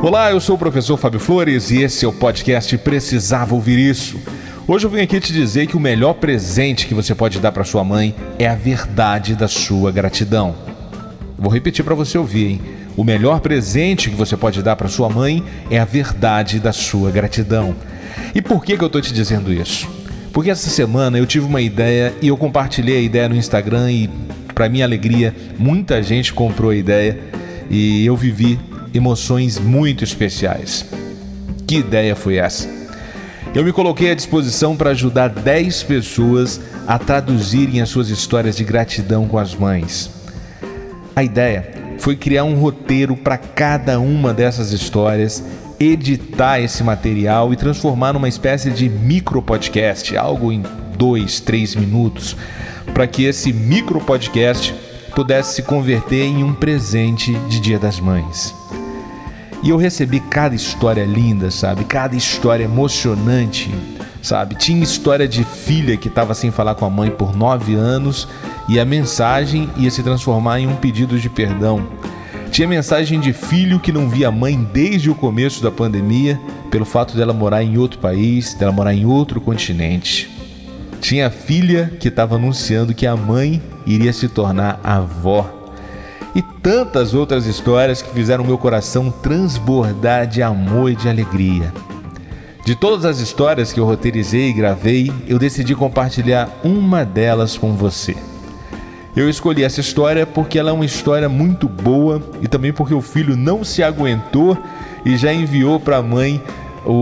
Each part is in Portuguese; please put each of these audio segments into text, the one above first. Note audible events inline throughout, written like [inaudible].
Olá, eu sou o professor Fábio Flores e esse é o podcast Precisava Ouvir Isso. Hoje eu vim aqui te dizer que o melhor presente que você pode dar para sua mãe é a verdade da sua gratidão. Vou repetir para você ouvir, hein? O melhor presente que você pode dar para sua mãe é a verdade da sua gratidão. E por que, que eu estou te dizendo isso? Porque essa semana eu tive uma ideia e eu compartilhei a ideia no Instagram e, para minha alegria, muita gente comprou a ideia e eu vivi emoções muito especiais. Que ideia foi essa? Eu me coloquei à disposição para ajudar 10 pessoas a traduzirem as suas histórias de gratidão com as mães. A ideia foi criar um roteiro para cada uma dessas histórias, editar esse material e transformar numa espécie de micro podcast, algo em dois, três minutos, para que esse micro podcast pudesse se converter em um presente de Dia das Mães. E eu recebi cada história linda, sabe? Cada história emocionante, sabe? Tinha história de filha que estava sem falar com a mãe por nove anos e a mensagem ia se transformar em um pedido de perdão. Tinha mensagem de filho que não via a mãe desde o começo da pandemia, pelo fato dela morar em outro país, dela morar em outro continente. Tinha filha que estava anunciando que a mãe iria se tornar avó e tantas outras histórias que fizeram meu coração transbordar de amor e de alegria. De todas as histórias que eu roteirizei e gravei, eu decidi compartilhar uma delas com você. Eu escolhi essa história porque ela é uma história muito boa e também porque o filho não se aguentou e já enviou para a mãe o,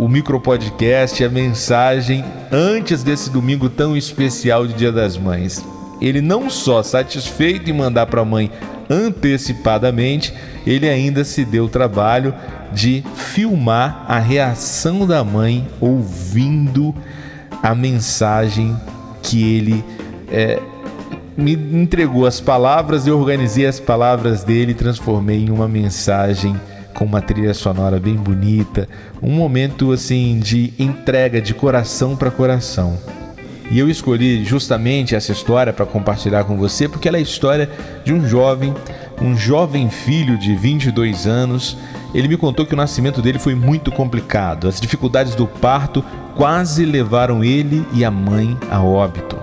o, o micropodcast, a mensagem antes desse domingo tão especial de Dia das Mães. Ele não só satisfeito em mandar para a mãe antecipadamente, ele ainda se deu o trabalho de filmar a reação da mãe ouvindo a mensagem que ele é, me entregou as palavras, eu organizei as palavras dele e transformei em uma mensagem com uma trilha sonora bem bonita, um momento assim de entrega de coração para coração. E eu escolhi justamente essa história para compartilhar com você porque ela é a história de um jovem, um jovem filho de 22 anos. Ele me contou que o nascimento dele foi muito complicado. As dificuldades do parto quase levaram ele e a mãe a óbito.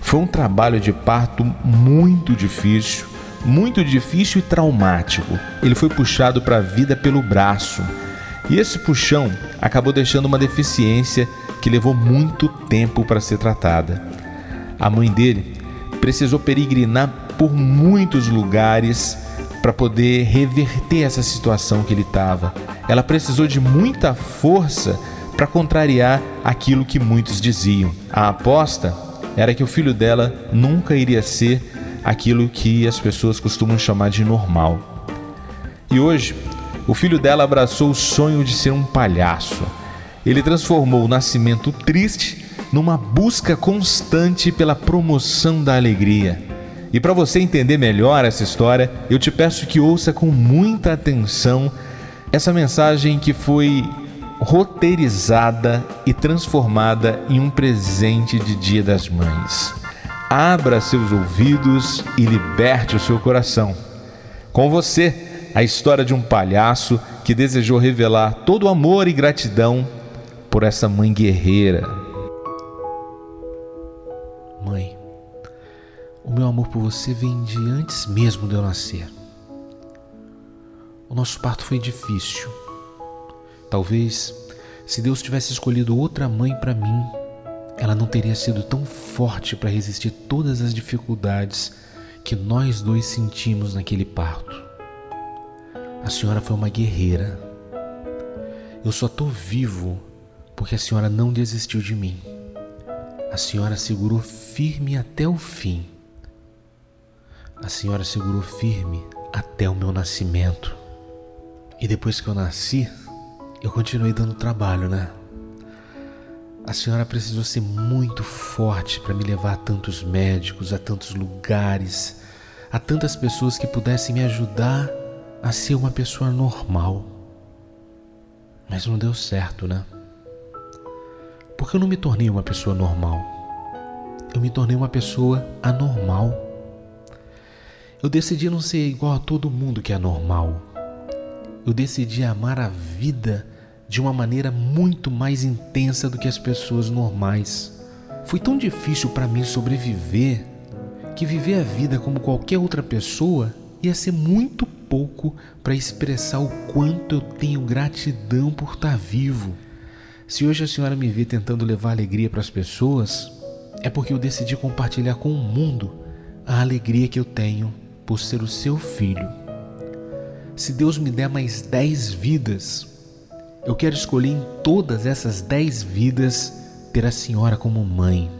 Foi um trabalho de parto muito difícil, muito difícil e traumático. Ele foi puxado para a vida pelo braço. E esse puxão acabou deixando uma deficiência que levou muito tempo para ser tratada. A mãe dele precisou peregrinar por muitos lugares para poder reverter essa situação que ele estava. Ela precisou de muita força para contrariar aquilo que muitos diziam. A aposta era que o filho dela nunca iria ser aquilo que as pessoas costumam chamar de normal. E hoje, o filho dela abraçou o sonho de ser um palhaço ele transformou o nascimento triste numa busca constante pela promoção da alegria. E para você entender melhor essa história, eu te peço que ouça com muita atenção essa mensagem que foi roteirizada e transformada em um presente de Dia das Mães. Abra seus ouvidos e liberte o seu coração. Com você, a história de um palhaço que desejou revelar todo o amor e gratidão por essa mãe guerreira. Mãe, o meu amor por você vem de antes mesmo de eu nascer. O nosso parto foi difícil. Talvez, se Deus tivesse escolhido outra mãe para mim, ela não teria sido tão forte para resistir todas as dificuldades que nós dois sentimos naquele parto. A senhora foi uma guerreira. Eu só estou vivo porque a senhora não desistiu de mim. A senhora segurou firme até o fim. A senhora segurou firme até o meu nascimento. E depois que eu nasci, eu continuei dando trabalho, né? A senhora precisou ser muito forte para me levar a tantos médicos, a tantos lugares, a tantas pessoas que pudessem me ajudar a ser uma pessoa normal. Mas não deu certo, né? Porque eu não me tornei uma pessoa normal. Eu me tornei uma pessoa anormal. Eu decidi não ser igual a todo mundo que é normal. Eu decidi amar a vida de uma maneira muito mais intensa do que as pessoas normais. Foi tão difícil para mim sobreviver que viver a vida como qualquer outra pessoa ia ser muito pouco para expressar o quanto eu tenho gratidão por estar tá vivo. Se hoje a senhora me vê tentando levar alegria para as pessoas, é porque eu decidi compartilhar com o mundo a alegria que eu tenho por ser o seu filho. Se Deus me der mais dez vidas, eu quero escolher em todas essas dez vidas ter a senhora como mãe.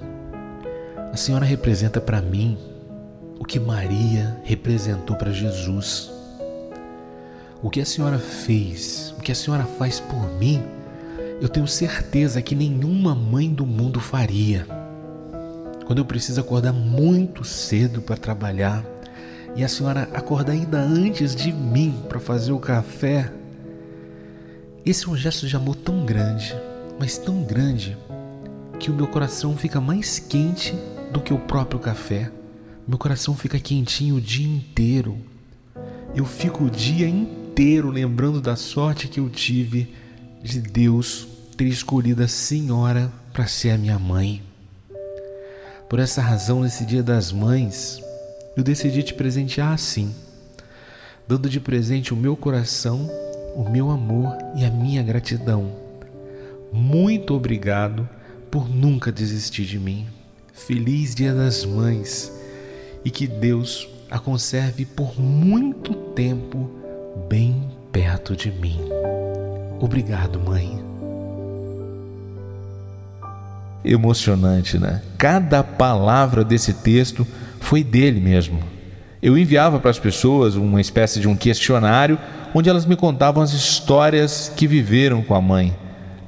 A senhora representa para mim o que Maria representou para Jesus. O que a senhora fez, o que a senhora faz por mim, eu tenho certeza que nenhuma mãe do mundo faria. Quando eu preciso acordar muito cedo para trabalhar e a senhora acorda ainda antes de mim para fazer o café, esse é um gesto de amor tão grande, mas tão grande, que o meu coração fica mais quente do que o próprio café. Meu coração fica quentinho o dia inteiro. Eu fico o dia inteiro lembrando da sorte que eu tive de Deus ter escolhido a Senhora para ser a minha mãe. Por essa razão, nesse Dia das Mães, eu decidi te presentear assim, dando de presente o meu coração o meu amor e a minha gratidão. Muito obrigado por nunca desistir de mim. Feliz Dia das Mães e que Deus a conserve por muito tempo bem perto de mim. Obrigado, mãe. Emocionante, né? Cada palavra desse texto foi dele mesmo. Eu enviava para as pessoas uma espécie de um questionário onde elas me contavam as histórias que viveram com a mãe.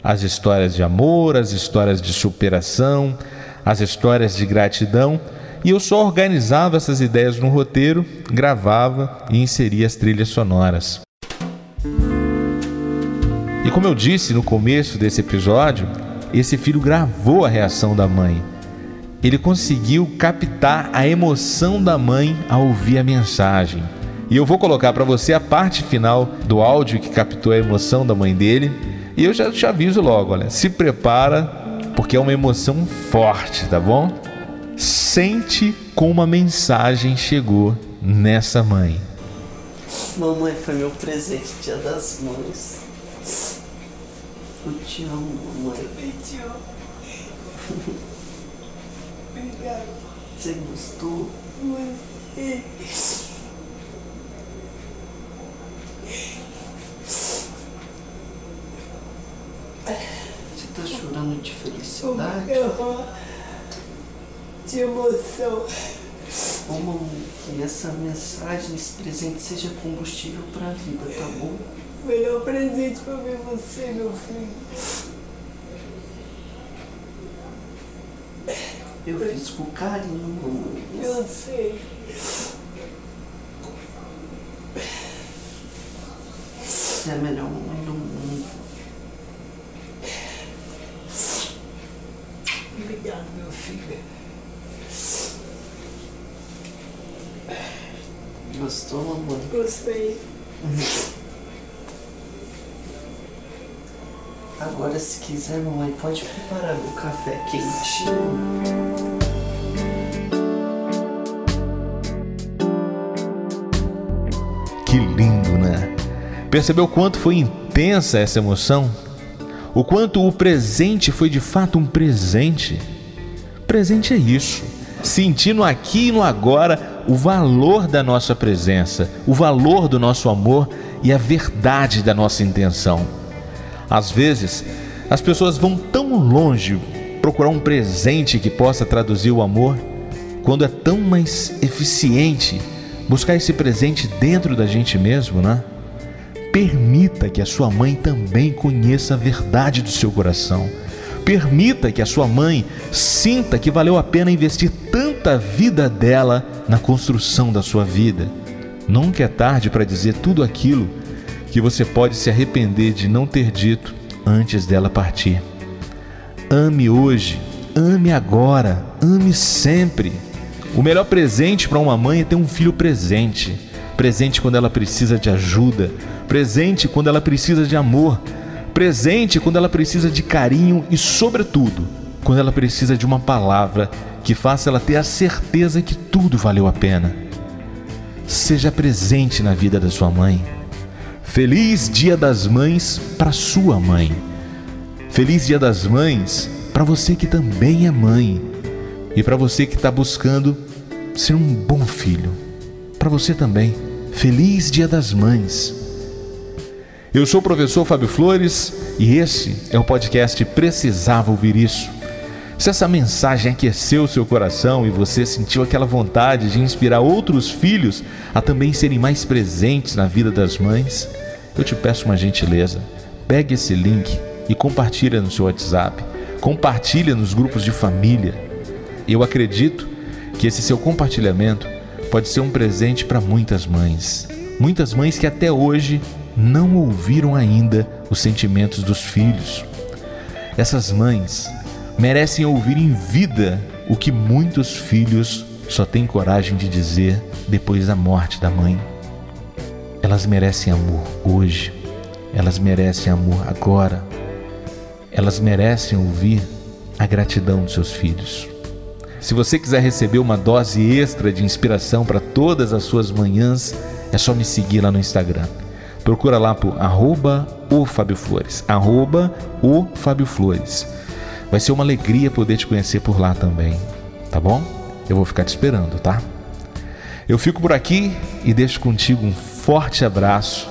As histórias de amor, as histórias de superação, as histórias de gratidão. E eu só organizava essas ideias no roteiro, gravava e inseria as trilhas sonoras. E como eu disse no começo desse episódio, esse filho gravou a reação da mãe. Ele conseguiu captar a emoção da mãe ao ouvir a mensagem. E eu vou colocar para você a parte final do áudio que captou a emoção da mãe dele. E eu já te aviso logo, olha, se prepara porque é uma emoção forte, tá bom? Sente como a mensagem chegou nessa mãe. Mamãe foi meu presente, dia das mães. Eu te amo, mamãe. Eu te amo. [laughs] Obrigada. Você gostou? Gostei. Você tá chorando de emoção. Mamãe, que essa mensagem, esse presente seja combustível pra vida, tá bom? O melhor presente pra ver você, meu filho. Eu fiz com carinho. Eu sei. É a melhor mamãe do mundo. Obrigado, meu filho. Gostou, mamãe? Gostei. Agora, se quiser, mamãe, pode preparar meu café quentinho. Que lindo, né? Percebeu quanto foi intensa essa emoção? O quanto o presente foi de fato um presente? Presente é isso. Sentir no aqui e no agora o valor da nossa presença, o valor do nosso amor e a verdade da nossa intenção. Às vezes, as pessoas vão tão longe procurar um presente que possa traduzir o amor, quando é tão mais eficiente buscar esse presente dentro da gente mesmo, né? Permita que a sua mãe também conheça a verdade do seu coração. Permita que a sua mãe sinta que valeu a pena investir tanta vida dela na construção da sua vida. Nunca é tarde para dizer tudo aquilo que você pode se arrepender de não ter dito antes dela partir. Ame hoje, ame agora, ame sempre. O melhor presente para uma mãe é ter um filho presente presente quando ela precisa de ajuda, presente quando ela precisa de amor, presente quando ela precisa de carinho e, sobretudo, quando ela precisa de uma palavra que faça ela ter a certeza que tudo valeu a pena. Seja presente na vida da sua mãe. Feliz Dia das Mães para sua mãe. Feliz Dia das Mães para você que também é mãe e para você que está buscando ser um bom filho. Para você também. Feliz Dia das Mães. Eu sou o professor Fábio Flores e esse é o podcast Precisava Ouvir Isso. Se essa mensagem aqueceu seu coração e você sentiu aquela vontade de inspirar outros filhos a também serem mais presentes na vida das mães, eu te peço uma gentileza. Pegue esse link e compartilhe no seu WhatsApp. Compartilhe nos grupos de família. Eu acredito que esse seu compartilhamento pode ser um presente para muitas mães. Muitas mães que até hoje não ouviram ainda os sentimentos dos filhos. Essas mães merecem ouvir em vida o que muitos filhos só têm coragem de dizer depois da morte da mãe. Elas merecem amor hoje, elas merecem amor agora, elas merecem ouvir a gratidão dos seus filhos. Se você quiser receber uma dose extra de inspiração para todas as suas manhãs, é só me seguir lá no Instagram. Procura lá por arroba o Fábio Flores, arroba o Fábio Flores. Vai ser uma alegria poder te conhecer por lá também, tá bom? Eu vou ficar te esperando, tá? Eu fico por aqui e deixo contigo um forte abraço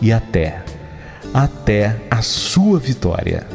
e até, até a sua vitória.